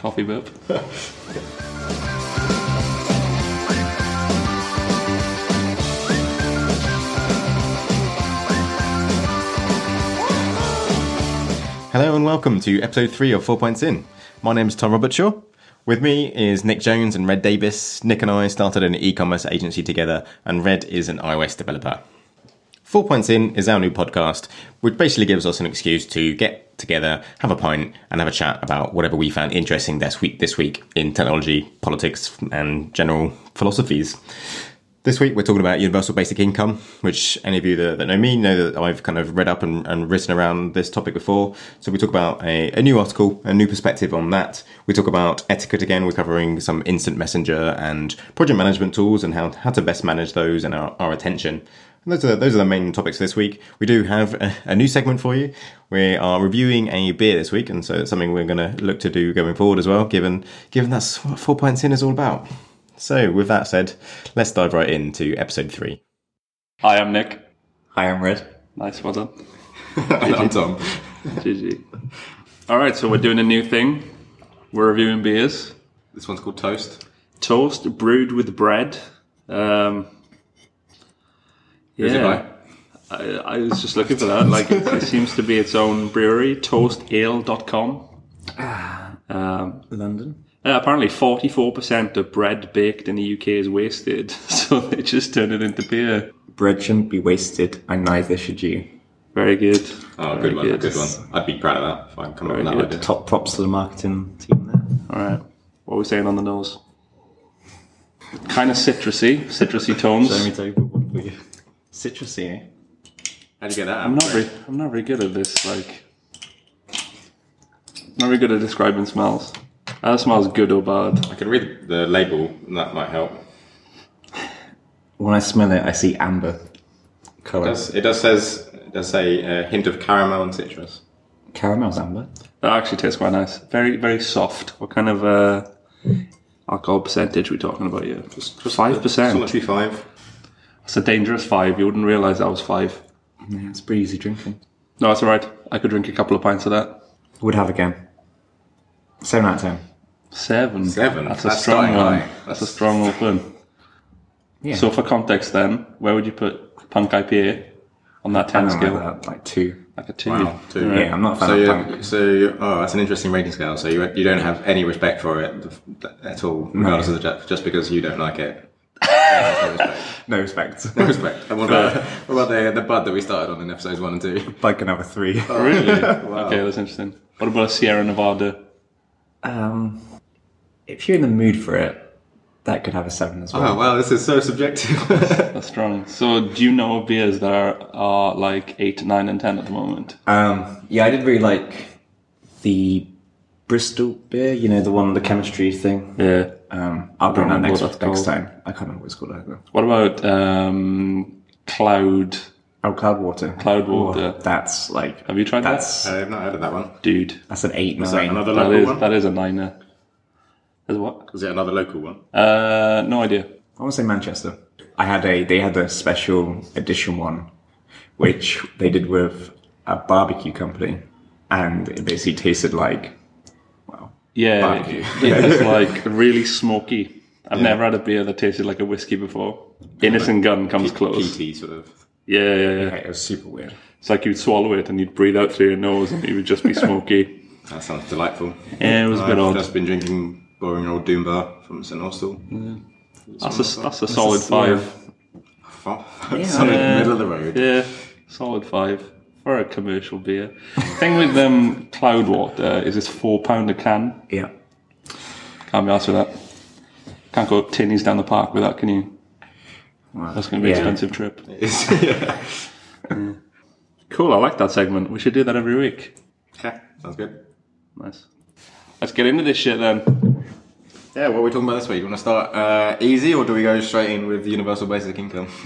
Coffee burp. Hello and welcome to episode three of Four Points In. My name is Tom Robert Shaw. With me is Nick Jones and Red Davis. Nick and I started an e-commerce agency together, and Red is an iOS developer. Four Points In is our new podcast, which basically gives us an excuse to get together, have a pint, and have a chat about whatever we found interesting this week, this week in technology, politics, and general philosophies. This week we're talking about universal basic income, which any of you that, that know me know that I've kind of read up and, and written around this topic before. So we talk about a, a new article, a new perspective on that. We talk about etiquette again. We're covering some instant messenger and project management tools and how, how to best manage those and our, our attention. And those are those are the main topics this week. We do have a, a new segment for you. We are reviewing a beer this week, and so it's something we're going to look to do going forward as well. Given given that's what four points in is all about. So, with that said, let's dive right into episode three. Hi, I'm Nick. Hi, I'm Red. Nice, well done. I'm Tom. GG. All right, so we're doing a new thing. We're reviewing beers. This one's called Toast. Toast brewed with bread. Um, Who's it yeah, I, I was just looking for that. Like, it, it seems to be its own brewery, toastale.com. Um, London. Uh, apparently, 44% of bread baked in the UK is wasted, so they just turn it into beer. Bread shouldn't be wasted, and neither should you. Very good. Oh, Very good one. Good one. I'd be proud of that if I come up with that good. idea. Top props to the marketing team there. All right. What are we saying on the nose? Kind of citrusy, citrusy tones. So let me tell you what for you. Citrusy, eh? How'd you get that? I'm not very, I'm not very good at this. Like, not very good at describing smells. That smells good or bad. I can read the label, and that might help. When I smell it, I see amber It colour. does, it does says it does say a hint of caramel and citrus. Caramel's amber. That actually tastes quite nice. Very, very soft. What kind of uh, alcohol percentage are we talking about here? Just five It's percent. too five. It's a dangerous five. You wouldn't realise that was five. Yeah, it's pretty easy drinking. No, it's all right. I could drink a couple of pints of that. Would have again. Seven out of ten. Seven. Seven? That's a That's strong starting one. high. That's a strong open. Yeah. So for context, then, where would you put Punk IPA on that I ten don't scale? like that. Like two. Like a two. Wow, two. Right. Yeah, I'm not a fan So, of you punk. so you oh, that's an interesting rating scale. So you you don't have any respect for it at all, regardless of the ju- just because you don't like it. Yeah, no respect. No respect. No respect. And what about what about the the bud that we started on in episodes one and two? like another three. Really? Okay, that's interesting. What about a Sierra Nevada? Um, if you're in the mood for it, that could have a seven as well. Oh wow, this is so subjective. That's strong. So do you know of beers that are, are like eight, nine, and ten at the moment? Um, yeah, I did really like the Bristol beer. You know, the one, the chemistry thing. Yeah. Um, I'll bring that remember next next called. time. I can't remember what it's called either. What about um, Cloud? Oh, Cloudwater. Cloudwater. Oh, that's like. Have you tried that? that's I have not heard of that one. Dude, that's an eight Is that nine. another local is one? that is a niner. Is what? Is it another local one? Uh, no idea. I want to say Manchester. I had a. They had a special edition one, which they did with a barbecue company, and it basically tasted like. Well, Yeah, Barbecue. it was like really smoky. I've never had a beer that tasted like a whiskey before. Innis & Gunn comes close. PT sort of. Yeah, yeah, yeah. it was super weird. It's like you'd swallow it and you'd breathe out through your nose and it would just be smoky. That sounds delightful. Yeah, it was a bit I've odd. just been drinking boring old Doom Bar from St Austell. That's a, that's a solid five. Solid Yeah. middle of the road. Yeah, solid five for a commercial beer. Thing with um, Cloudwater is it's four pound a can. Yeah. Can't be asked with that. Can't go tinnies down the park with that, can you? That's going to be an Yeah. expensive trip. yeah. Cool, I like that segment. We should do that every week. Okay, sounds good. Nice. Let's get into this shit then. Yeah, what are we talking about this week? Do you want to start uh, easy or do we go straight in with universal basic income?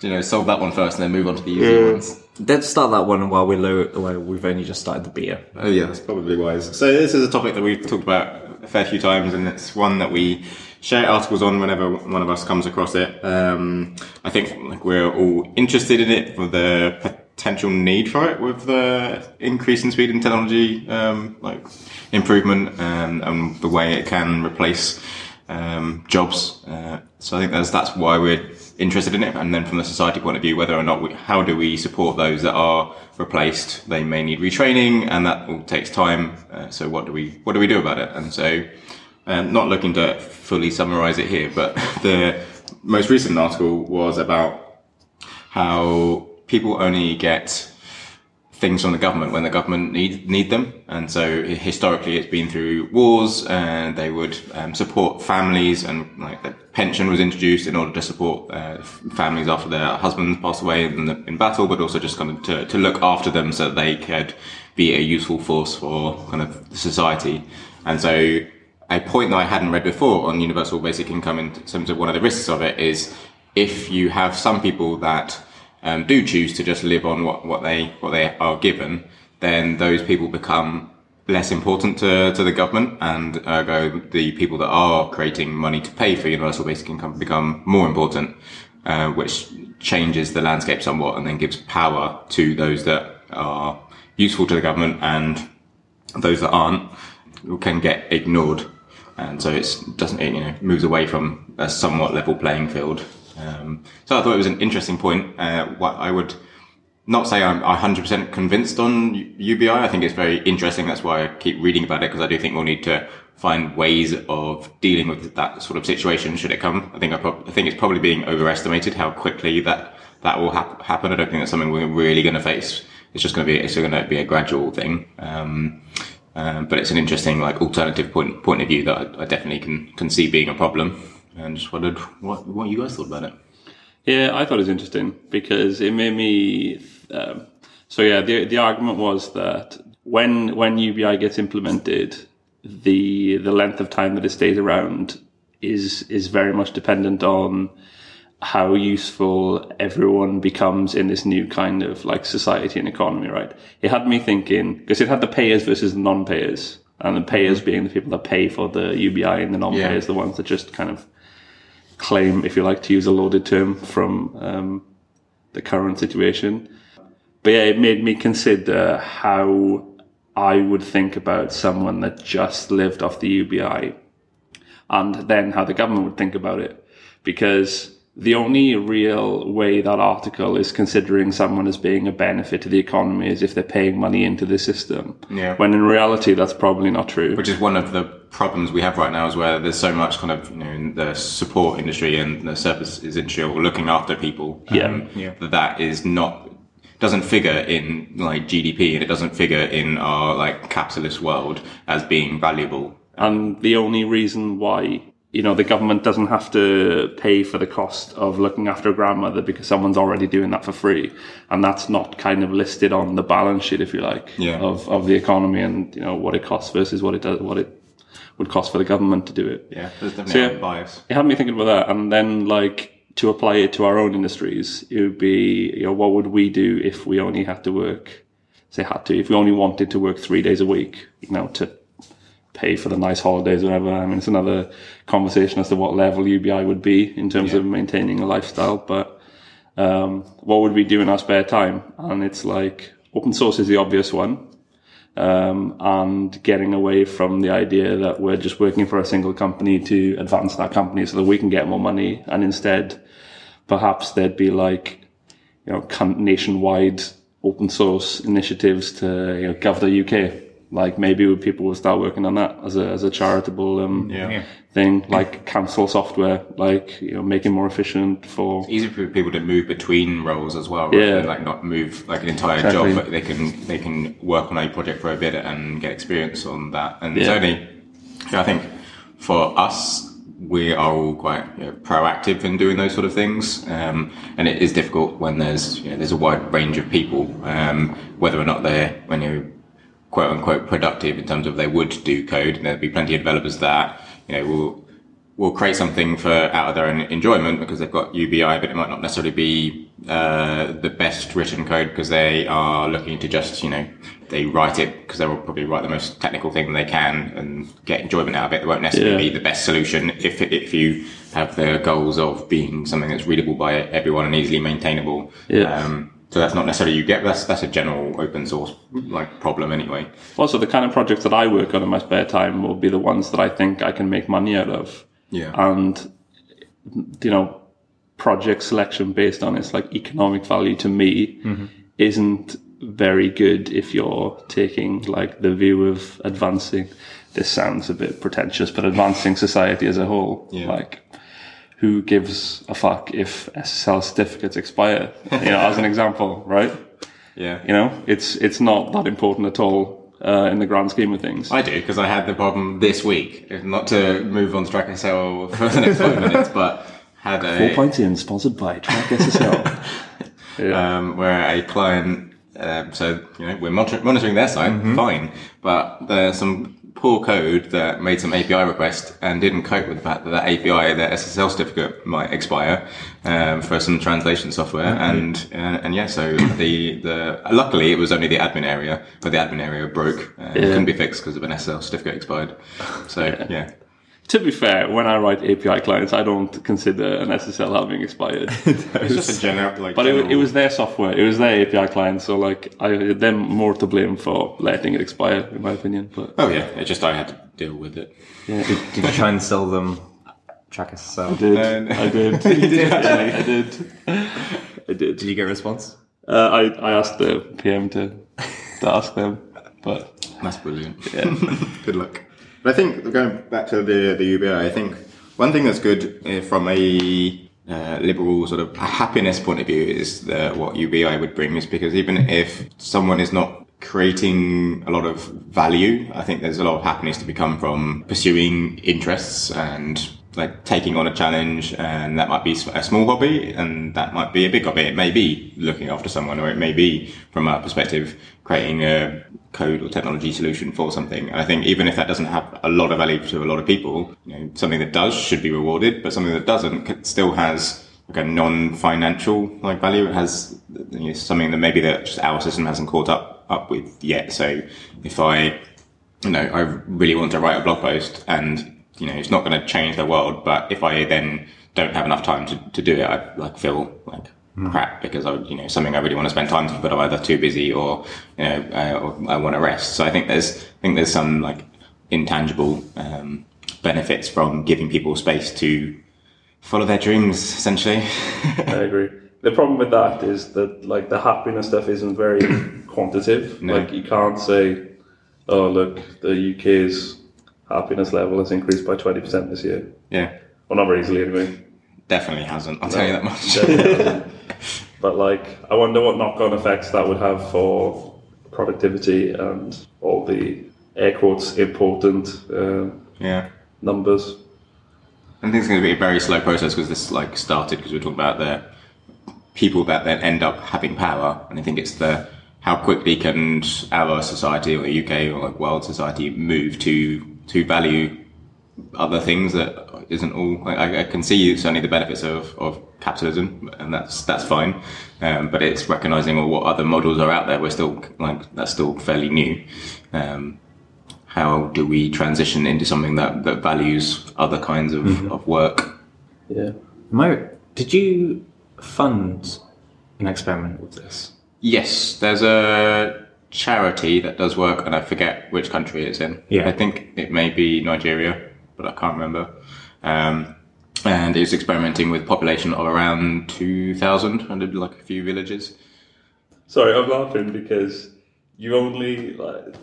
you know, solve that one first and then move on to the easy ones. Let's start that one while we're low. While we've only just started the beer. Oh yeah, that's probably wise. So this is a topic that we've talked about a fair few times, and it's one that we share articles on whenever one of us comes across it. Um, I think like we're all interested in it for the potential need for it with the increase in speed in technology, um, like improvement um, and the way it can replace um, jobs. Uh, so I think that's that's why we're interested in it. And then from the society point of view, whether or not we, how do we support those that are replaced? They may need retraining, and that all takes time. Uh, so what do we what do we do about it? And so, um, not looking to fully summarise it here, but the most recent article was about how people only get things from the government when the government need need them. And so historically, it's been through wars, and they would um, support families, and like the pension was introduced in order to support uh, families after their husbands passed away in, the, in battle, but also just kind of to, to look after them so that they could be a useful force for kind of society. And so. A point that I hadn't read before on universal basic income in terms of one of the risks of it is if you have some people that um, do choose to just live on what, what they what they are given, then those people become less important to, to the government, and ergo the people that are creating money to pay for universal basic income become more important, uh, which changes the landscape somewhat, and then gives power to those that are useful to the government, and those that aren't can get ignored. And so it doesn't, it, you know, moves away from a somewhat level playing field. Um, so I thought it was an interesting point. Uh, what I would not say I'm 100% convinced on UBI. I think it's very interesting. That's why I keep reading about it because I do think we'll need to find ways of dealing with that sort of situation should it come. I think I, pro- I think it's probably being overestimated how quickly that that will hap- happen. I don't think that's something we're really going to face. It's just going to be it's going to be a gradual thing. Um, um, but it's an interesting like alternative point point of view that I, I definitely can can see being a problem and just wondered what what you guys thought about it. Yeah, I thought it was interesting because it made me. Um, so yeah, the the argument was that when when UBI gets implemented, the the length of time that it stays around is is very much dependent on how useful everyone becomes in this new kind of like society and economy, right? It had me thinking because it had the payers versus the non-payers, and the payers being the people that pay for the UBI, and the non-payers Yeah. the ones that just kind of claim, if you like to use a loaded term from um, the current situation. But yeah, it made me consider how I would think about someone that just lived off the UBI and then how the government would think about it. Because the only real way that article is considering someone as being a benefit to the economy is if they're paying money into the system. Yeah. When in reality, that's probably not true. which is one of the problems we have right now is where there's so much kind of you know in the support industry and the services industry or looking after people um, Yeah. Yeah. that that is not doesn't figure in like GDP and it doesn't figure in our like capitalist world as being valuable And the only reason why, you know, the government doesn't have to pay for the cost of looking after a grandmother because someone's already doing that for free. And that's not kind of listed on the balance sheet, if you like, Yeah. of, of the economy and, you know, what it costs versus what it does, what it would cost for the government to do it. yeah there's definitely So, yeah. bias It had me thinking about that. And then, like, to apply it to our own industries, it would be, you know, what would we do if we only had to work, say, had to, if we only wanted to work three days a week, you know, to pay for the nice holidays or whatever. I mean, it's another conversation as to what level UBI would be in terms of maintaining a lifestyle. But um, what would we do in our spare time? And it's like open source is the obvious one. Um, and getting away from the idea that we're just working for a single company to advance that company so that we can get more money. And instead, perhaps there'd be like, you know, nationwide open source initiatives to, you know, the UK. Like maybe people will start working on that as a, as a charitable, um, yeah, thing, like cancel software, like, you know, making more efficient for, easy for people to move between roles as well. Yeah. rather than, like not move like an entire Exactly. job, but they can they can work on a project for a bit and get experience on that. And it's only, I think, for us, we are all quite you know, proactive in doing those sort of things. Um, and it is difficult when there's you know, there's a wide range of people, um, whether or not they're when you quote unquote productive in terms of they would do code. And there'd be plenty of developers that you know will will create something for out of their own enjoyment because they've got UBI, but it might not necessarily be uh, the best written code because they are looking to just you know they write it because they will probably write the most technical thing they can and get enjoyment out of it. It won't necessarily Yeah. be the best solution if if you have the goals of being something that's readable by everyone and easily maintainable. Yeah. Um, So that's not necessarily you get. That's that's a general open source like problem anyway. Also, the kind of projects that I work on in my spare time will be the ones that I think I can make money out of. Yeah. And, you know, project selection based on its like economic value to me mm-hmm. isn't very good if you're taking like the view of advancing. This sounds a bit pretentious, but advancing society as a whole. Yeah. Like, who gives a fuck if SSL certificates expire? You know, as an example, right? Yeah. You know, it's it's not that important at all uh, in the grand scheme of things. I do because I had the problem this week. Not to move on to Track SSL for the next five minutes, but had a Four points in, sponsored by Track SSL. yeah. um, where a client, um, so you know, we're monitor- monitoring their site, Mm-hmm. fine, but there's some poor code that made some API request and didn't cope with the fact that that API, their SSL certificate might expire um, for some translation software, Mm-hmm. and uh, and yeah, so the the luckily it was only the admin area, but the admin area broke, uh, it couldn't be fixed because of an SSL certificate expired. So yeah. To be fair, when I write API clients, I don't consider an SSL having expired. It's just a general, like, but it, general- it was their software, it was their API client, so like I them more to blame for letting it expire, in my opinion. But Oh yeah, it just I had to deal with it. yeah, Did you try and sell them Track SSL? I did, And- I did, yeah, I did, I did. Did you get a response? Uh, I I asked the PM to to ask them, but That's brilliant. yeah. good luck. But I think going back to the the UBI, I think one thing that's good uh, from a uh, liberal sort of happiness point of view is the, what UBI would bring is because even if someone is not creating a lot of value, I think there's a lot of happiness to become from pursuing interests and like taking on a challenge and that might be a small hobby and that might be a big hobby. It may be looking after someone or it may be from a perspective creating a code or technology solution for something. And I think even if that doesn't have a lot of value to a lot of people, you know, something that does should be rewarded, but something that doesn't still has like a non-financial like value. It has you know, something that maybe that just our system hasn't caught up up with yet. So if I, you know, I really want to write a blog post and you know, it's not going to change the world, but if I then don't have enough time to, to do it, I like feel like crap because I, you know, something I really want to spend time to, but I'm either too busy or, you know, uh, or I want to rest. So I think there's, I think there's some like intangible, um, benefits from giving people space to follow their dreams, essentially. I agree. The problem with that is that like the happiness stuff isn't very quantitative. No. Like you can't say, "Oh, look, the UK's happiness level has increased by twenty percent this year." yeah, Well, not very easily anyway. definitely hasn't. I'll tell you that much. But like, I wonder what knock-on effects that would have for productivity and all the air quotes important uh, yeah. numbers. I think it's going to be a very slow process because this like started because we we're talking about the people that then end up having power, and I think it's the how quickly can our society or the UK or like world society move to to value other things that isn't all. I, I can see certainly the benefits of, of capitalism, and that's that's fine. Um, but it's recognizing well, what other models are out there. We're still like that's still fairly new. Um, how do we transition into something that, that values other kinds of, of work? Yeah. Mo, did you fund an experiment with this? Yes, there's a charity that does work, and I forget which country it's in. Yeah. I think it may be Nigeria, but I can't remember. Um, and it's experimenting with population of around 2,000, and did like a few villages. Sorry, I'm laughing because you only like.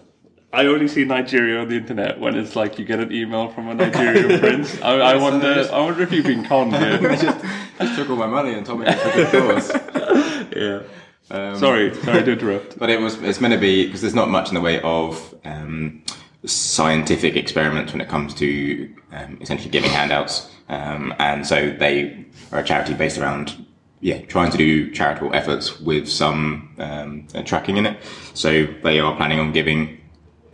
I only see Nigeria on the internet when it's like you get an email from a Nigerian prince. I, I wonder. I wonder if you've been conned here. just, just took all my money and told me to forget yours. yeah. Sorry, sorry to interrupt. But it was it's meant to be because there's not much in the way of um, scientific experiments when it comes to um, essentially giving handouts, um, and so they are a charity based around yeah trying to do charitable efforts with some um, uh, tracking in it. So they are planning on giving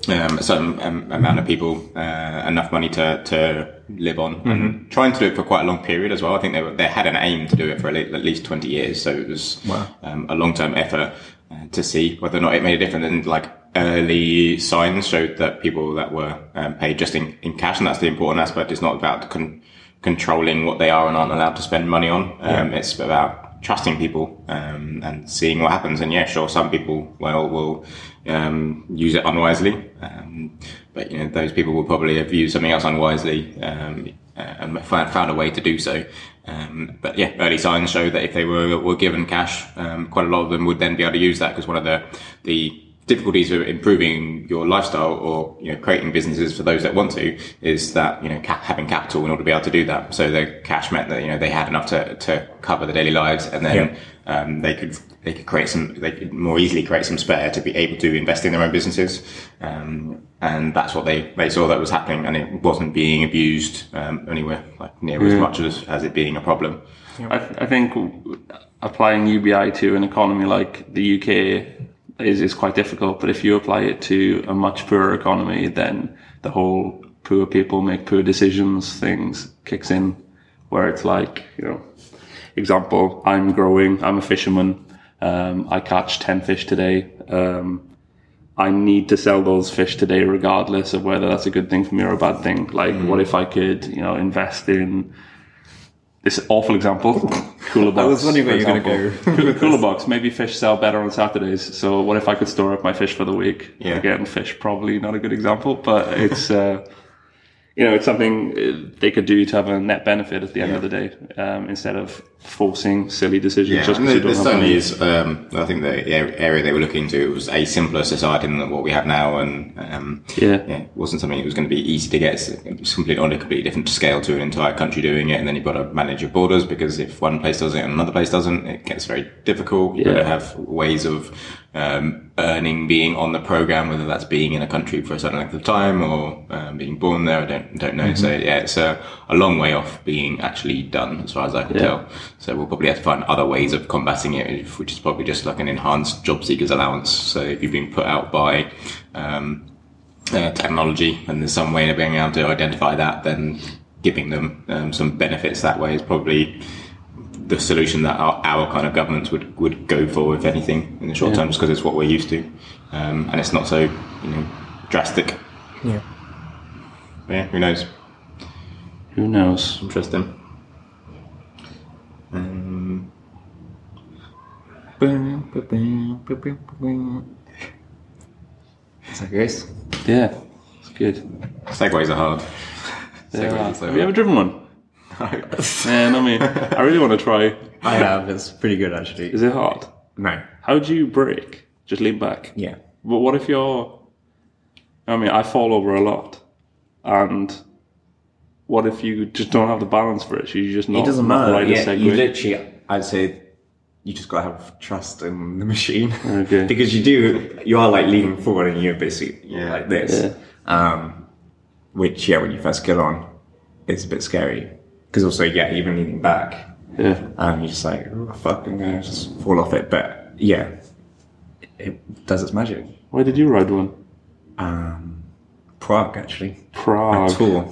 um, a certain um, amount of people uh, enough money to, to live on and trying to do it for quite a long period as well. I think they, were, they had an aim to do it for at least 20 years. So it was um, a long term effort uh, to see whether or not it made a difference. And like early signs showed that people that were um, paid just in, in cash, and that's the important aspect. It's not about con- controlling what they are and aren't allowed to spend money on. Um, It's about trusting people um, and seeing what happens. And yeah, sure, some people well will um, use it unwisely, um, but you know those people will probably have used something else unwisely um, and found, found a way to do so. Um, but yeah, early signs show that if they were were given cash, um, quite a lot of them would then be able to use that because one of the the difficulties of improving your lifestyle or you know creating businesses for those that want to is that you know ca- having capital in order to be able to do that. So the cash meant that you know they had enough to, to cover the daily lives, and then Yeah. um, they could they could create some they could more easily create some spare to be able to invest in their own businesses, um, and that's what they they saw that was happening, and it wasn't being abused um, anywhere like near as much as as it being a problem. I, th- I think applying UBI to an economy like the UK is, is quite difficult, but if you apply it to a much poorer economy, then the whole poor people make poor decisions things kicks in, where it's like, you know, example, I'm growing, I'm a fisherman, um, I catch 10 fish today, um, I need to sell those fish today regardless of whether that's a good thing for me or a bad thing. Like, what if I could, you know, invest in this awful example, cooler box. I was wondering where you were gonna example. Cooler, cooler box. Maybe fish sell better on Saturdays. So what if I could store up my fish for the week? Yeah. Again, fish probably not a good example, but it's uh, you know it's something uh, they could do to have a net benefit at the end of the day um, instead of forcing silly decisions. Yeah, just and because you there, don't there have certainly is. Um, I think the area they were looking to was a simpler society than what we have now, and um, Yeah. it wasn't something that was going to be easy to get. It was completely on a completely different scale to an entire country doing it, and then you've got to manage your borders because if one place does it and another place doesn't, it gets very difficult. You've got to have ways of um, earning being on the program, whether that's being in a country for a certain length of time or um, being born there. I don't don't know. So yeah, it's a, a long way off being actually done, as far as I can Yeah. tell. So we'll probably have to find other ways of combating it, which is probably just like an enhanced job seekers allowance. So if you've been put out by um, uh, technology and there's some way of being able to identify that, then giving them um, some benefits that way is probably the solution that our, our kind of governments would, would go for, if anything, in the short Yeah. term, just because it's what we're used to, um, and it's not so you know drastic. Yeah. But yeah, who knows? Who knows? Interesting. Um, So goes. Yeah, it's good. Segways are hard. They Segways are. are Have you ever driven one? Yeah, not me. I really want to try. I have. It's pretty good actually. Is it hard? No. How do you break? Just lean back. Yeah. But what if you're? I mean, I fall over a lot, and what if you just don't have the balance for it? So you just not, It doesn't not matter. ride a Yeah, you literally, I'd say, you just gotta have trust in the machine. Okay. because you do, you are like leaning forward and you're basically Yeah. like this. Um, which, yeah, when you first get on, it's a bit scary. Because also, yeah, even leaning back, yeah. um, you're just like, oh, fuck, I'm gonna just fall off it. But yeah, it, it does its magic. Where did you ride one? Um, Prague, actually. Prague. Tour.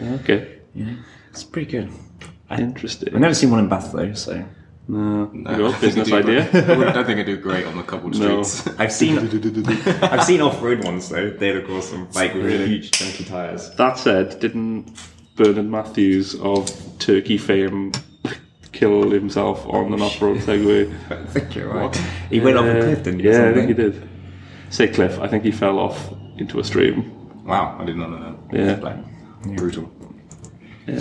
Okay. Yeah, it's pretty good. Interesting. I've never seen one in Bath though, so. No. No, I think business I do- idea. I don't think I do great on the cobbled No. streets. I've seen I've seen off-road ones though. They look awesome, like with Really? huge chunky tires. That said, didn't Bernard Matthews of Turkey fame kill himself on an off-road Segway? I think you're right. He went off a cliff, didn't he? Yeah, I think he did. Say cliff. I think he fell off into a stream. Wow, I did not know that. Yeah. Like, Brutal. Yeah.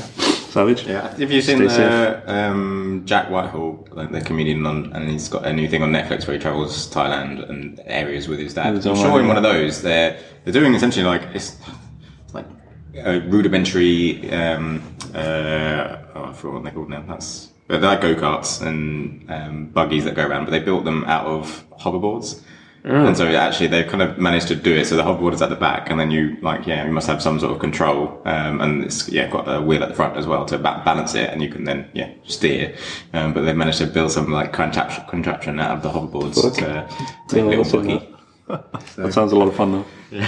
Savage. Yeah, have you seen Stay the um, Jack Whitehall, like the comedian, on, and he's got a new thing on Netflix where he travels Thailand and areas with his dad. It's I'm sure in one of those they're they're doing essentially like it's, it's like a rudimentary. Um, uh, oh, I forgot what they're called now. That's but they're like go karts and um, buggies that go around, but they built them out of hoverboards. And so actually they've kind of managed to do it so the hoverboard is at the back and then you like yeah you must have some sort of control um, and it's yeah got a wheel at the front as well to ba- balance it and you can then yeah steer um, but they've managed to build some like contraption, contraption out of the hoverboards Fuck. to take Yeah, little seen buggy. That sounds a lot of fun though. Uh,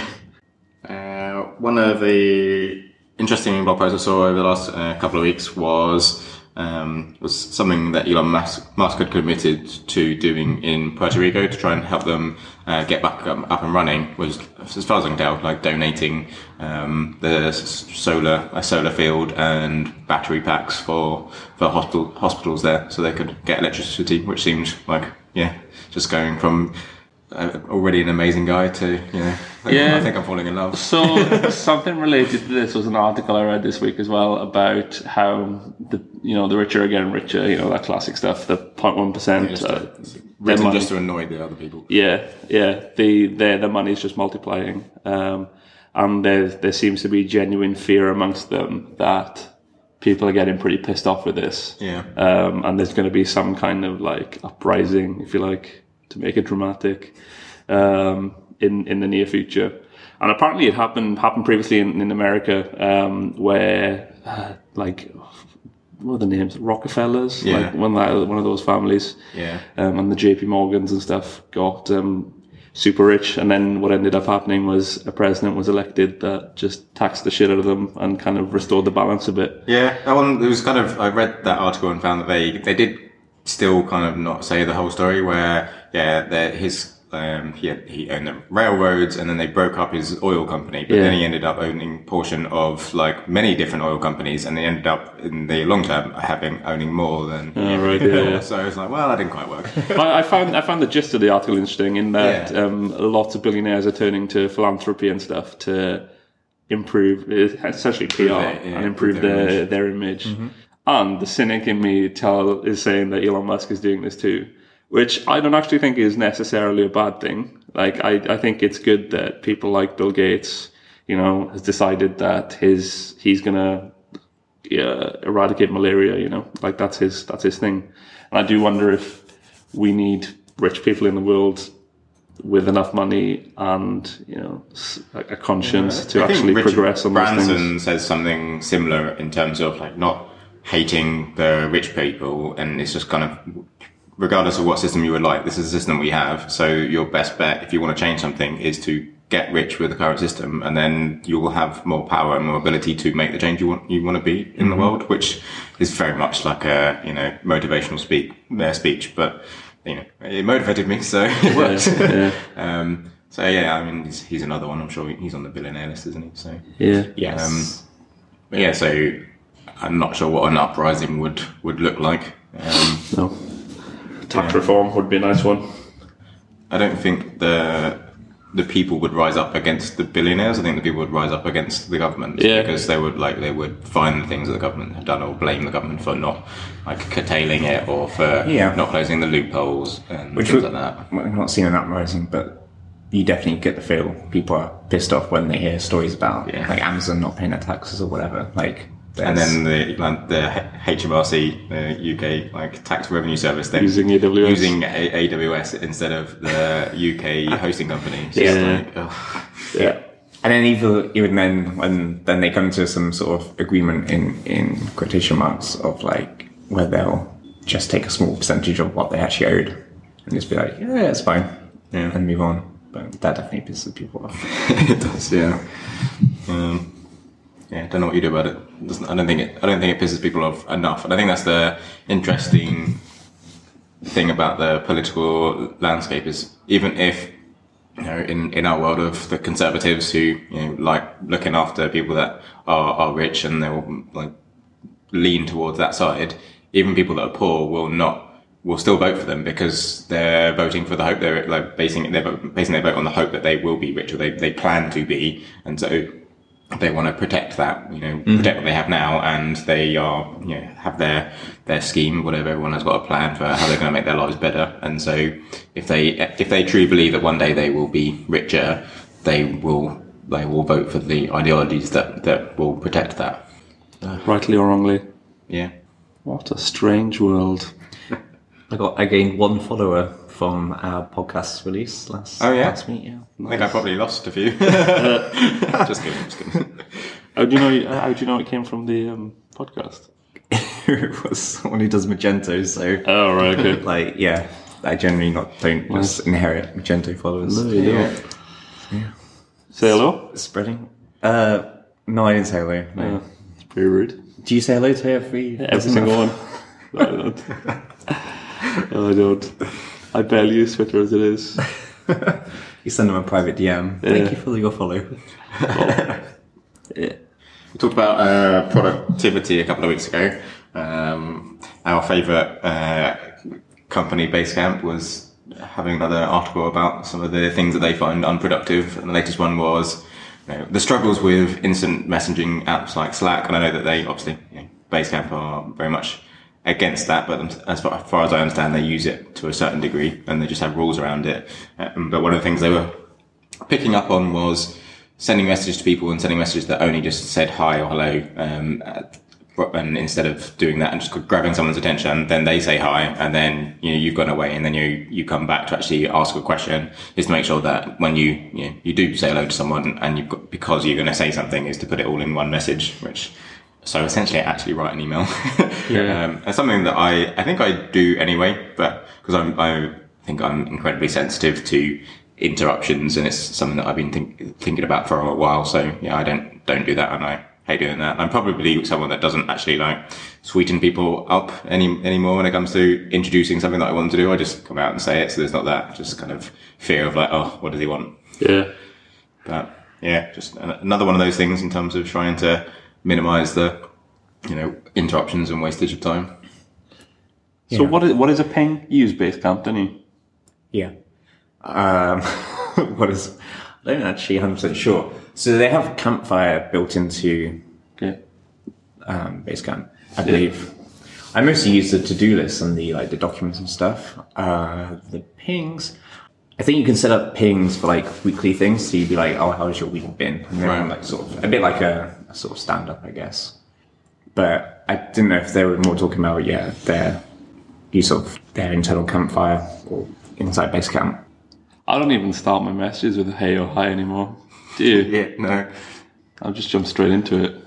one of the interesting blog posts I saw over the last uh, couple of weeks was um, was something that Elon Musk, Musk had committed to doing in Puerto Rico to try and help them uh, get back um, up and running. Was, as far as I can tell, like donating um, the solar a solar field and battery packs for for hospital hospitals there, so they could get electricity, which seemed like yeah, just going from already an amazing guy too. you know, Yeah. I think I'm falling in love. So something related to this was an article I read this week as well about how the you know the richer are getting richer. You know that classic stuff. The 0.1 percent. Just Uh, written just to annoy the other people. yeah, yeah. The their the money's just multiplying, um, and there there seems to be genuine fear amongst them that people are getting pretty pissed off with this. Yeah. Um, and there's going to be some kind of like uprising, if you like, to make it dramatic, um, in in the near future. And apparently, it happened happened previously in, in America, um, where uh, like what are the names? Rockefellers, Yeah. like one of that, one of those families Yeah. um, and the JP Morgans and stuff got um, super rich. And then what ended up happening was a president was elected that just taxed the shit out of them and kind of restored the balance a bit. Yeah, that one. It was kind of. I read that article and found that they they did still kind of not say the whole story. Where yeah, that his um, he had, he owned the railroads, and then they broke up his oil company. But Yeah. then he ended up owning portion of like many different oil companies, and they ended up in the long term having owning more than. Oh, right, yeah. So it's like, well, that didn't quite work. But I found I found the gist of the article interesting in that Yeah. um, lots of billionaires are turning to philanthropy and stuff to improve, essentially PR, yeah, and improve their their their image. And the cynic in me tell is saying that Elon Musk is doing this too, which I don't actually think is necessarily a bad thing. Like I, I think it's good that people like Bill Gates, you know, has decided that his he's gonna eradicate malaria. You know, like that's his that's his thing. And I do wonder if we need rich people in the world with enough money and you know a conscience to I actually progress on those Branson things. says something similar in terms of like not hating the rich people, and it's just kind of regardless of what system you would like, this is the system we have. So your best bet, if you want to change something, is to get rich with the current system, and then you will have more power and more ability to make the change you want you want to be in Mm-hmm. the world, which is very much like a you know motivational speak uh, speech, but. You know, it motivated me, so it works. yeah. Um, so yeah, I mean, he's, he's another one. I'm sure he's on the billionaire list, isn't he? So Yeah. Yes. but yeah, so I'm not sure what an uprising would would look like. Um, No. Tax reform would be a nice one. I don't think the the people would rise up against the billionaires. I think the people would rise up against the government Yeah. because they would like they would find the things that the government have done or blame the government for not like curtailing it or for Yeah. not closing the loopholes and Which things would- like that. well, I've not seen an uprising, but you definitely get the feel people are pissed off when they hear stories about Yeah. like Amazon not paying their taxes or whatever. Like, And then the like, the HMRC, the UK like tax revenue service, then Using AWS. using A- AWS instead of the UK hosting company. It's Yeah. like. Yeah. And then even even then, when then they come to some sort of agreement in in quotation marks of like where they'll just take a small percentage of what they actually owed and just be like, yeah, it's fine, Yeah. and move on. But that definitely pisses people off. it does, yeah. Um, yeah, I don't know what you do about it. I don't think it. I don't think it pisses people off enough. And I think that's the interesting thing about the political landscape is even if you know in in our world of the conservatives who you know like looking after people that are are rich and they'll like lean towards that side, even people that are poor will not will still vote for them because they're voting for the hope they're like basing their vote- basing their vote on the hope that they will be rich or they, they plan to be, and so they want to protect that you know mm-hmm. protect what they have now, and they are you know have their their scheme whatever everyone has got a plan for how they're going to make their lives better, and so if they if they truly believe that one day they will be richer, they will they will vote for the ideologies that that will protect that. Uh, rightly or wrongly. Yeah. What a strange world. I got I gained one follower from our podcast release last Oh, yeah? last week. Yeah, I think I probably lost a few. just kidding, just kidding. How do you know? How do you know it came from the um, podcast? it was someone who does Magento, so Oh right, okay. like yeah, I generally not don't just inherit Magento followers. No, you Yeah. Say hello. Spreading. Uh, no, I didn't say hello. No. Very rude. Do you say hello to every Every single one. No, I don't. No, I don't. I barely use Twitter as it is. You send them a private DM. Yeah. Thank you for your follow. Yeah. We talked about uh, productivity a couple of weeks ago. Um, our favourite uh, company, Basecamp, was having another article about some of the things that they find unproductive. And the latest one was you know, the struggles with instant messaging apps like Slack. And I know that they obviously, you know, Basecamp are very much against that, but as far, as far as I understand, they use it to a certain degree and they just have rules around it. Um, but one of the things they were picking up on was sending messages to people and sending messages that only just said hi or hello. Um, and instead of doing that and just grabbing someone's attention, then they say hi, and then you know you've gone away, and then you you come back to actually ask a question, is to make sure that when you you know, you do say hello to someone, and you've got because you're going to say something, is to put it all in one message, which so essentially I actually write an email. Yeah. um, and something that I I think I do anyway, but because I'm I think I'm incredibly sensitive to interruptions, and it's something that I've been think, thinking about for a while. So yeah, I don't don't do that, and I hate doing that. I'm probably someone that doesn't actually like sweeten people up any anymore when it comes to introducing something that I want to do. I just come out and say it, so there's not that just kind of fear of like, oh, what does he want? Yeah. But yeah, just another one of those things in terms of trying to minimize the you know interruptions and wastage of time. So what is what is a ping? You use Basecamp, don't you? Yeah. Um, what is? I don't actually 100% sure. So they have Campfire built into Yeah. um, Basecamp, I believe. I mostly use the to-do list and the like the documents and stuff. Uh, the pings. I think you can set up pings for like weekly things. So you'd be like, "Oh, how's your week been?" And then Right. like sort of a bit like a, a sort of stand-up, I guess. But I didn't know if they were more talking about yeah their use of their internal campfire or inside Basecamp. I don't even start my messages with a hey or hi anymore. Do you? Yeah, no. I'll just jump straight into it.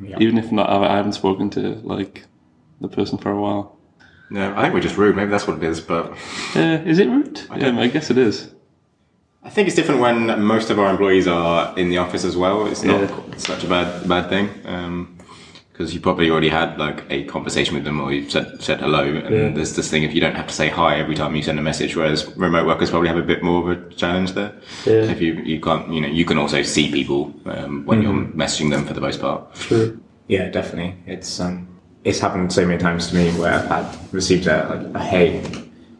Yeah. Even if not, I I haven't spoken to like the person for a while. No, I think we're just rude. Maybe that's what it is. But Uh, is it rude? I yeah, I guess it is. I think it's different when most of our employees are in the office as well. It's not Yeah. such a bad bad thing because you probably already had like a conversation with them or you've said said hello. And there's this thing if you don't have to say hi every time you send a message, whereas remote workers probably have a bit more of a challenge there. Yeah. If you you can't you know you can also see people um, when you're messaging them for the most part. Yeah, definitely. It's um, it's happened so many times to me where I've had received a like a hey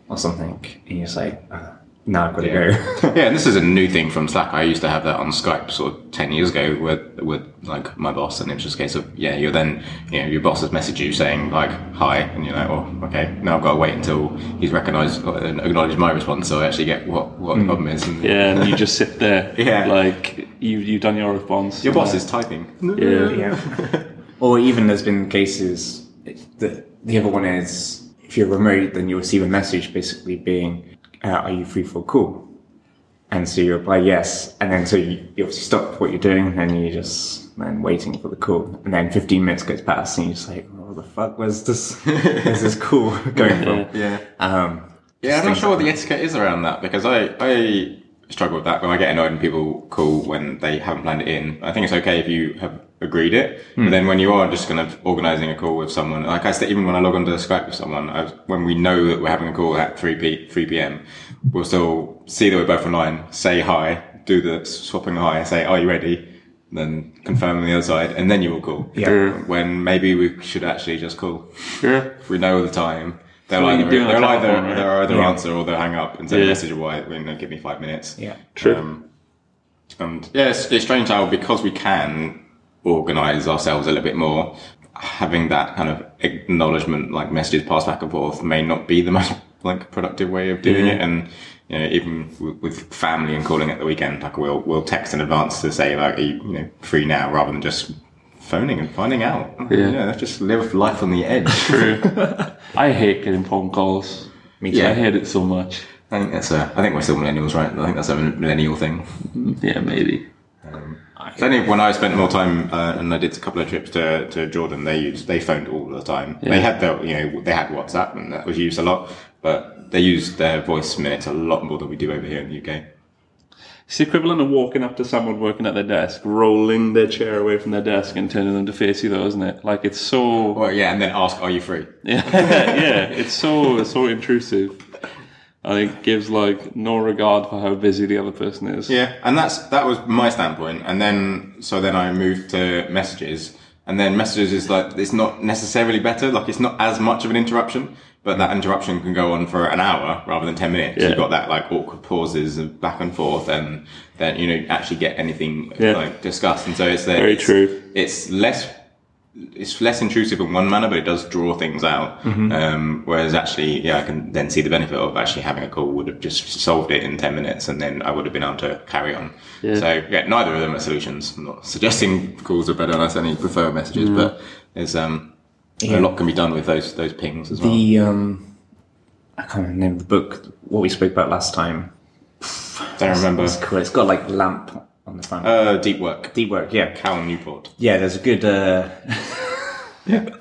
or something, and you're just like, uh, now I've got to go. yeah, and this is a new thing from Slack. I used to have that on Skype sort of ten years ago with with like my boss, and it was just a case of yeah, you're then you know your boss has messaged you saying like hi, and you're like, oh okay, now I've got to wait until he's recognised uh, and acknowledged my response, so I actually get what what the hmm. problem is. And Yeah, and you just sit there. Yeah. Like you you've done your response. your boss is typing. Yeah. yeah. or even there's been cases. The the other one is if you're remote, then you receive a message basically being, uh, "Are you free for a call?" And so you reply yes, and then so you, you obviously stop what you're doing and you just then waiting for the call, and then 15 minutes goes past and you're just like, "What the fuck? Where's this? Where's this call going from?" Yeah. Um, Yeah, I'm not sure what the etiquette is around that because I, I struggle with that when I get annoyed when people call when they haven't planned it in. I think it's okay if you have agreed it, but then when you are just kind of organising a call with someone, like I said, even when I log onto Skype with someone, I, when we know that we're having a call at 3 p 3 p.m., we'll still see that we're both online, say hi, do the swapping hi, say, are you ready? Then confirm on the other side, and then you will call. Yeah. When maybe we should actually just call. Yeah. If we know the time, they'll what you either, do on the they'll either, right? they'll either Yeah. answer or they'll hang up and send Yeah. a message of why, you know, give me five minutes. yeah. True. Um, and yeah, it's, it's strange how because we can organise ourselves a little bit more, having that kind of acknowledgement, like messages passed back and forth, may not be the most like productive way of doing it. And you know, even with, with family and calling at the weekend, like we'll we'll text in advance to say like, are you, you know, free now, rather than just phoning and finding out. Yeah. yeah just live life on the edge. True. I hate getting phone calls. Me too. I hate it so much. I think that's a. I think we're still millennials, right? I think that's a millennial thing. Yeah, maybe. Um, Only when I spent more time uh, and I did a couple of trips to, to Jordan, they used they phoned all the time. They had their you know they had WhatsApp and that was used a lot, but they used their voice minutes a lot more than we do over here in the UK. It's the equivalent of walking up to someone working at their desk, rolling their chair away from their desk and turning them to face you, though, isn't it? Like it's so, Well, yeah, and then ask, "Are you free?" yeah, yeah, it's so so intrusive. I think it gives like no regard for how busy the other person is. Yeah, and that's that was my standpoint, and then so then I moved to messages, and then messages is like it's not necessarily better, like it's not as much of an interruption, but that interruption can go on for an hour rather than ten minutes. Yeah. You've got that like awkward pauses of back and forth, and then you know actually get anything Yeah. like discussed, and so it's the, Very it's, true. It's less. It's less intrusive in one manner, but it does draw things out. Mm-hmm. Um, whereas actually, yeah, I can then see the benefit of actually having a call would have just solved it in 10 minutes and then I would have been able to carry on. Yeah. So yeah, neither of them are solutions. I'm not suggesting calls are better. I certainly prefer messages, Mm. but there's, um, a lot can be done with those, those pings as well. The um, I can't remember the name of the book. What we spoke about last time. Don't remember. It's cool. It's got like lamp on the front. Uh, deep work. Deep work. Yeah. Cal Newport. Yeah. There's a good. Uh,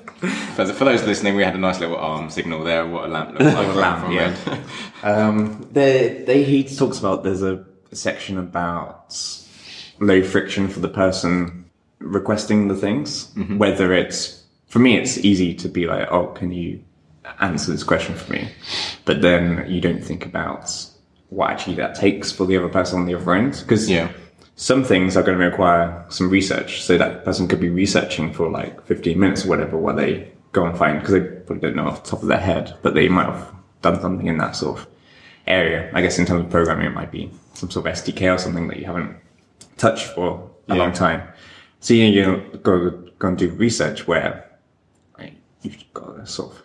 For, for those listening, we had a nice little arm signal there. What a lamp looks like. a lamp, yeah. Um, they, they, he talks about there's a section about low friction for the person requesting the things. Whether it's for me, it's easy to be like, oh, can you answer this question for me? But then you don't think about what actually that takes for the other person on the other end because Yeah. Some things are going to require some research. So that person could be researching for like 15 minutes or whatever while they go and find, because they probably don't know off the top of their head, but they might have done something in that sort of area. I guess in terms of programming, it might be some sort of SDK or something that you haven't touched for a Yeah. long time. So you, you go, go and do research where like, you've got to sort of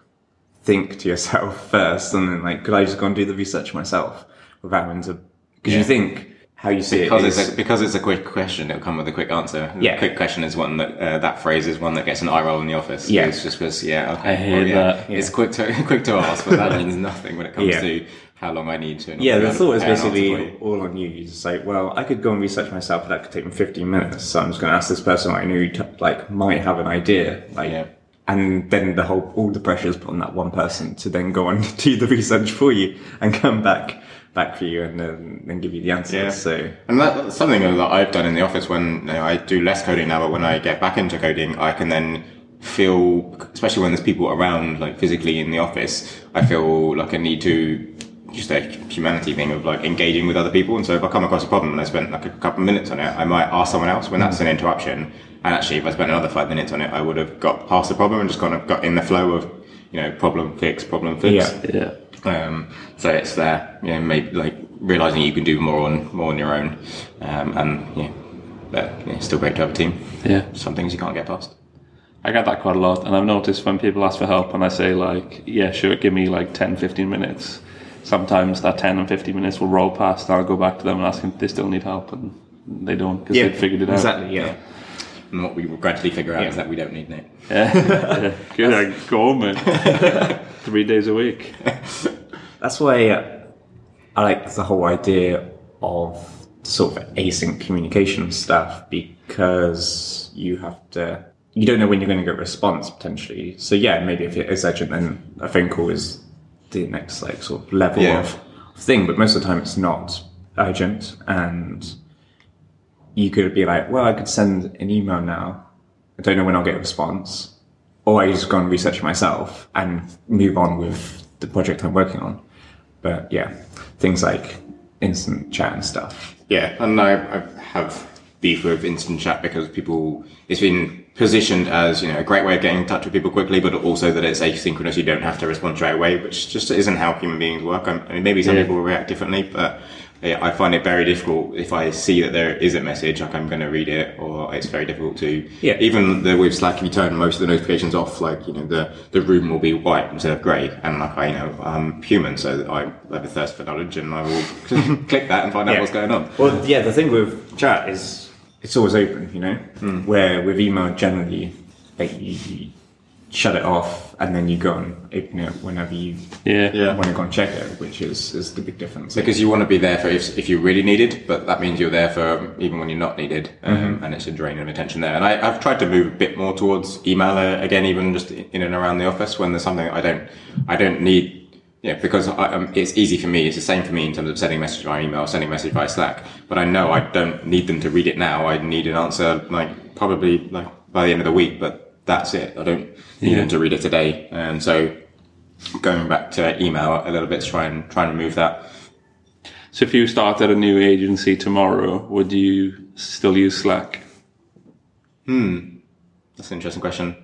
think to yourself first and then like, could I just go and do the research myself without having to, because Yeah. you think how you see Because it it's, a, because it's a quick question, it'll come with a quick answer. The Yeah. quick question is one that, uh, that phrase is one that gets an eye roll in the office. Yeah. It's just because, yeah, okay. I hate yeah. that. It's quick to, quick to ask, but that means nothing when it comes Yeah. to how long I need to. Yeah, the to thought is prepare an answer for basically all on you. You just say, well, I could go and research myself, but that could take me 15 minutes. So I'm just going to ask this person I knew, t- like, might have an idea. Like, Yeah. and then the whole, all the pressure is put on that one person to then go and do the research for you and come back, back for you and then, then give you the answers. Yeah. So, And that, that's something that I've done in the office when you know, I do less coding now, but when I get back into coding, I can then feel, especially when there's people around, like physically in the office, I feel like I need to just a humanity thing of like engaging with other people. And so if I come across a problem and I spent like a couple of minutes on it, I might ask someone else when that's an interruption. And actually, if I spent another five minutes on it, I would have got past the problem and just kind of got in the flow of, you know, problem fix, problem fix. Yeah. Yeah. Um, so it's there, you know, maybe like realizing you can do more on more on your own, um, and yeah, but yeah, it's still great to have a team. Yeah. Some things you can't get past. I get that quite a lot, and I've noticed when people ask for help and I say like, "Yeah, sure, give me like 10, 15 minutes." Sometimes that ten and fifteen minutes will roll past, and I'll go back to them and ask them if they still need help, and they don't because they've figured it out. exactly. Yeah. And what we will gradually figure out Yeah. is that we don't need Nate. Yeah, yeah. good. I go home, man. Three days a week. That's why uh, I like the whole idea of sort of async communication stuff because you have to, you don't know when you're going to get a response potentially. So yeah, maybe if it is urgent, then a phone call is the next like sort of level Yeah. of thing. But most of the time, it's not urgent, and you could be like, well, I could send an email now. I don't know when I'll get a response, or I just go and research it myself and move on with the project I'm working on. But yeah, things like instant chat and stuff. Yeah, and I, I have beef with instant chat because people, it's been positioned as, you know, a great way of getting in touch with people quickly, but also that it's asynchronous. You don't have to respond straight away, which just isn't how human beings work. I mean, maybe some Yeah. people will react differently, but yeah, I find it very difficult if I see that there is a message, like I'm going to read it, or it's very difficult to. Yeah. Even the, with Slack, if you turn most of the notifications off, like you know, the the room will be white instead of grey, and like I, you know, I'm human, so I have a thirst for knowledge, and I will click that and find out Yeah. what's going on. Well, yeah, the thing with chat is it's always open, you know. Hmm. Where with email, generally, like you shut it off and then you go and open it whenever you Yeah. Yeah. want to go and check it, which is is the big difference. Because you want to be there for if, if you're really needed, but that means you're there for even when you're not needed, um, and it's a drain of attention there. And I, I've tried to move a bit more towards email uh, again, even just in and around the office when there's something I don't, I don't need Yeah, because I, um, it's easy for me. It's the same for me in terms of sending a message by email, sending a message by Slack. But I know I don't need them to read it now. I need an answer like probably like by the end of the week. But that's it. I don't need them to read it today. And so going back to email a little bit to try and try and remove that. So if you started a new agency tomorrow, would you still use Slack? Hmm. That's an interesting question.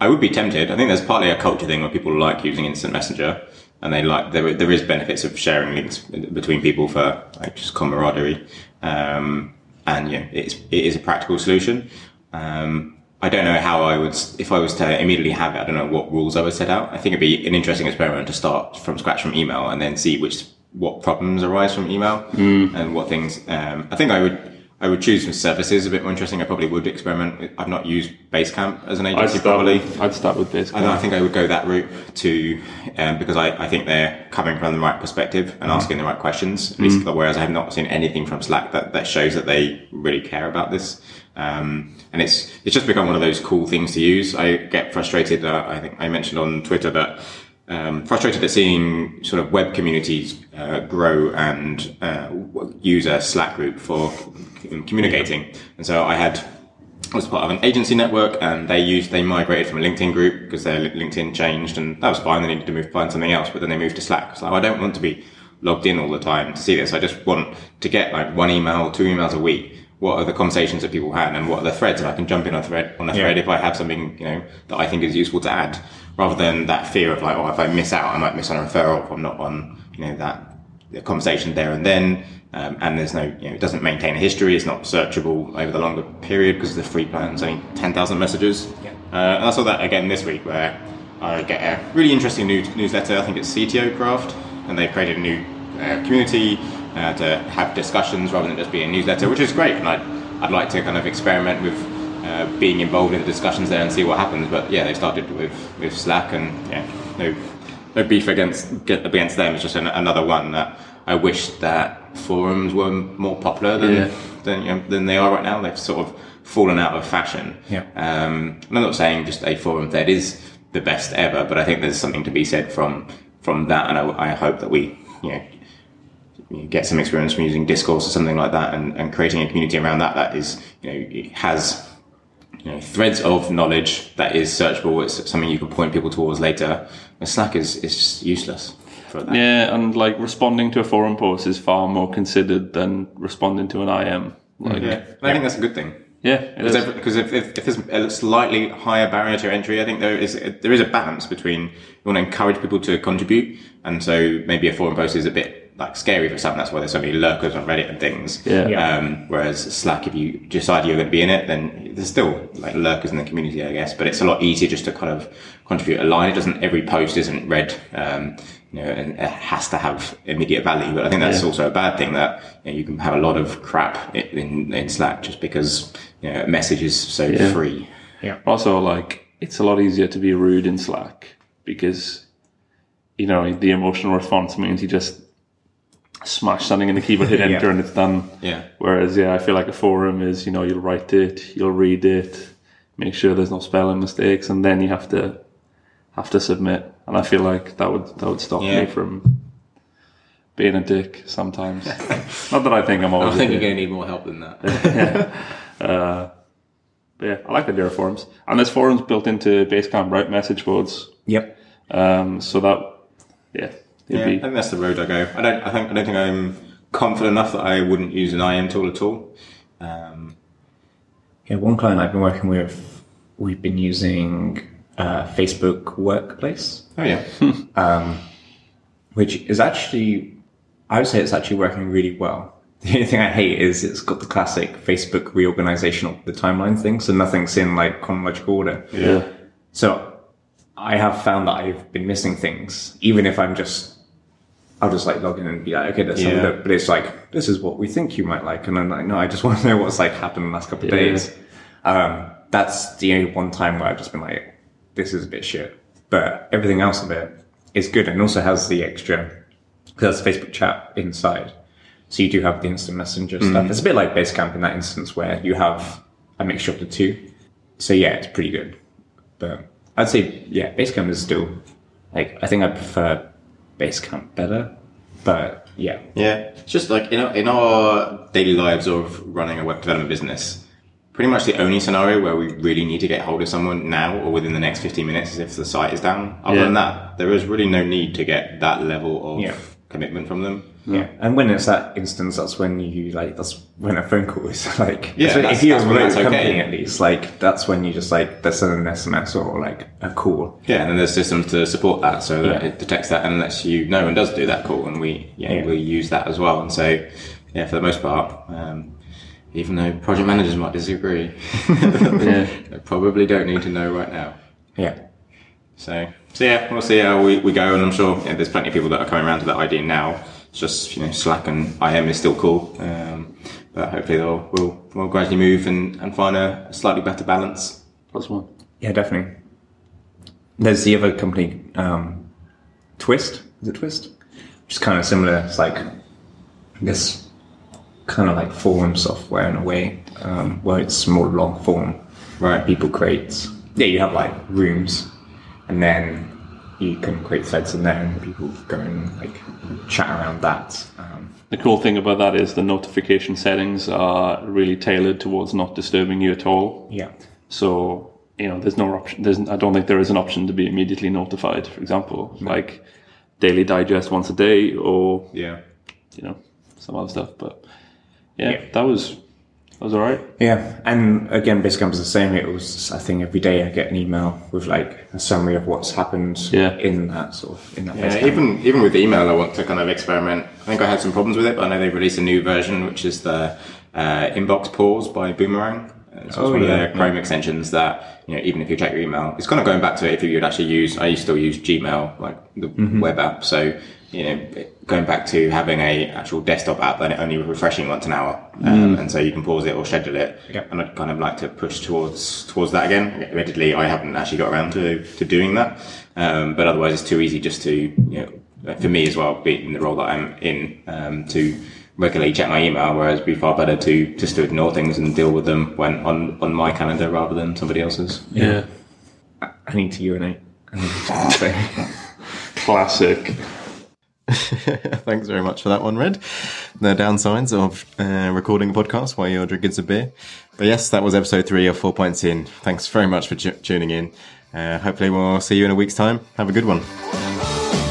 I would be tempted. I think there's partly a culture thing where people like using instant messenger and they like, there, there is benefits of sharing links between people for like just camaraderie. Um, and yeah, it's, it is a practical solution. Um, I don't know how I would, if I was to immediately have it, I don't know what rules I would set out. I think it'd be an interesting experiment to start from scratch from email and then see which, what problems arise from email and what things, um, I think I would, I would choose some services a bit more interesting. I probably would experiment. with- I've not used Basecamp as an I'd agency start, probably. I'd start with this. I, I think I would go that route to, um, because I, I think they're coming from the right perspective and asking the right questions. At least, whereas I have not seen anything from Slack that, that shows that they really care about this. Um, and it's, it's just become one of those cool things to use. I get frustrated. Uh, I think I mentioned on Twitter that, um, frustrated at seeing sort of web communities uh, grow and uh, use a Slack group for c- communicating. And so I had I was part of an agency network and they used, they migrated from a LinkedIn group because their LinkedIn changed and that was fine. They needed to move, find something else, but then they moved to Slack. So I don't want to be logged in all the time to see this. I just want to get like one email, two emails a week. What are the conversations that people had and what are the threads? And I can jump in on a thread, on a thread if I have something, you know, that I think is useful to add rather than that fear of like, oh, if I miss out, I might miss on a referral if I'm not on, you know, that the conversation there and then. Um, and there's no, you know, it doesn't maintain a history. It's not searchable over the longer period because the free plan's only 10,000 messages. Yeah. Uh, and I saw that again this week where I get a really interesting new newsletter. I think it's CTO Craft and they've created a new uh, community uh, to have discussions rather than just be a newsletter, which is great. And I'd, I'd like to kind of experiment with uh, being involved in the discussions there and see what happens. But yeah, they started with, with Slack and yeah, no, no beef against against them. It's just an, another one that I wish that forums were more popular than Yeah. than, you know, than they are right now. They've sort of fallen out of fashion. Yeah. Um, and I'm not saying just a forum that is the best ever, but I think there's something to be said from from that, and I, I hope that we you know get some experience from using discourse or something like that and, and creating a community around that that is you know it has you know threads of knowledge that is searchable it's something you can point people towards later and slack is is just useless for that Yeah, and like responding to a forum post is far more considered than responding to an IM. Like, yeah and i think that's a good thing yeah, because if, if, if, if there's a slightly higher barrier to entry, I think there is there is a balance between you want to encourage people to contribute, and so maybe a forum post is a bit like scary for some. That's why there's so many lurkers on Reddit and things. Yeah. Yeah. Um, whereas Slack, if you decide you're going to be in it, then there's still like lurkers in the community, I guess. But it's a lot easier just to kind of contribute a line. It doesn't every post isn't read, um, you know, and it has to have immediate value. But I think that's Yeah. also a bad thing that you, know, you can have a lot of crap in in Slack just because you know a message is so Yeah. free. Also, like, it's a lot easier to be rude in Slack because, you know, the emotional response means you just smash something in the keyboard, hit enter, Yeah. and it's done. Yeah. Whereas, yeah, I feel like a forum is, you know, you'll write it, you'll read it, make sure there's no spelling mistakes, and then you have to have to submit. And I feel like that would that would stop Yeah. me from being a dick sometimes. Not that I think I'm always. I think you're going to need more help than that. But yeah, I like the Jira forums, and there's forums built into Basecamp, right? Message boards. Yep. Um, so that, yeah, it'd Yeah, I think that's the road I go. I don't. I think. I don't think I'm confident enough that I wouldn't use an IM tool at all. Um, Yeah, one client I've been working with, we've been using uh, Facebook Workplace, oh yeah. which is actually, I would say it's actually working really well. The only thing I hate is it's got the classic Facebook reorganization of the timeline thing, so nothing's in like chronological order. yeah, So I have found that I've been missing things, even if I'm just, I'll just like log in and be like, okay, let's have Yeah. a look. But it's like, this is what we think you might like. And I'm like, no, I just want to know what's like happened in the last couple of Yeah. days. Um, that's the only one time where I've just been like, this is a bit shit. But everything else of it is good and also has the extra, because there's Facebook chat inside. So you do have the instant messenger mm. stuff. It's a bit like Basecamp in that instance where you have a mixture of the two. So yeah, it's pretty good. But I'd say, yeah, Basecamp is still, like, I think I prefer Basecamp better. But yeah, Yeah, it's just like in our, in our daily lives of running a web development business, pretty much the only scenario where we really need to get hold of someone now or within the next 15 minutes is if the site is down. Other Yeah. than that, there is really no need to get that level of Yeah. commitment from them. yeah. And when it's that instance, that's when you like that's when a phone call is like Yeah, that's when- that's- if you're a that's when company at least like that's when you just like there's an SMS or like a call. Yeah, and then there's systems to support that so that Yeah. it detects that and lets you know and does do that call, and we yeah, Yeah. we use that as well. And so yeah, for the most part, um, even though project managers might disagree, Yeah. they probably don't need to know right now. Yeah. So so yeah, we'll see how we, we go, and I'm sure yeah, there's plenty of people that are coming around to that idea now. It's just you know Slack and IM is still cool, um, but hopefully they'll we'll, we'll gradually move and, and find a slightly better balance. Plus one. Yeah, definitely. There's the other company, um, Twist. Is it Twist? Which is kind of similar. It's like, I guess, kind of like forum software in a way, um, where it's more long form. Right. People create. Yeah, you have like rooms, and then you can create threads in there, and people go and like chat around that. Um, The cool thing about that is the notification settings are really tailored towards not disturbing you at all. yeah. So you know, there's no option. There's I don't think there is an option to be immediately notified. For example, like daily digest once a day, or Yeah. you know some other stuff. But yeah, Yeah. that was that was all right. Yeah, and again, Basecamp is the same. It was, I think, every day I get an email with like a summary of what's happened Yeah. in that sort of in that. Yeah, even even with email, I want to kind of experiment. I think I had some problems with it, but I know they've released a new version, which is the uh, inbox pause by Boomerang. Uh, So it's Oh, one yeah, of their Chrome extensions that you know, even if you check your email, it's kind of going back to it if you would actually use. I used to still use Gmail, like the Mm-hmm. web app. So you know, it- going back to having a actual desktop app and it only refreshing once an hour, um, and so you can pause it or schedule it. Mm. Yep. And I'd kind of like to push towards towards that again. Admittedly, I haven't actually got around to to doing that, um, but otherwise it's too easy just to you know for me as well, be in the role that I'm in, um, to regularly check my email. Whereas it'd be far better to just to ignore things and deal with them when on on my calendar rather than somebody else's. Yeah, I need to urinate. I need to classic. Thanks very much for that one, Red. The downsides of uh, recording a podcast while you're drinking some beer. But yes, that was episode three of Four Points In. Thanks very much for tu- tuning in. Uh, hopefully, we'll see you in a week's time. Have a good one.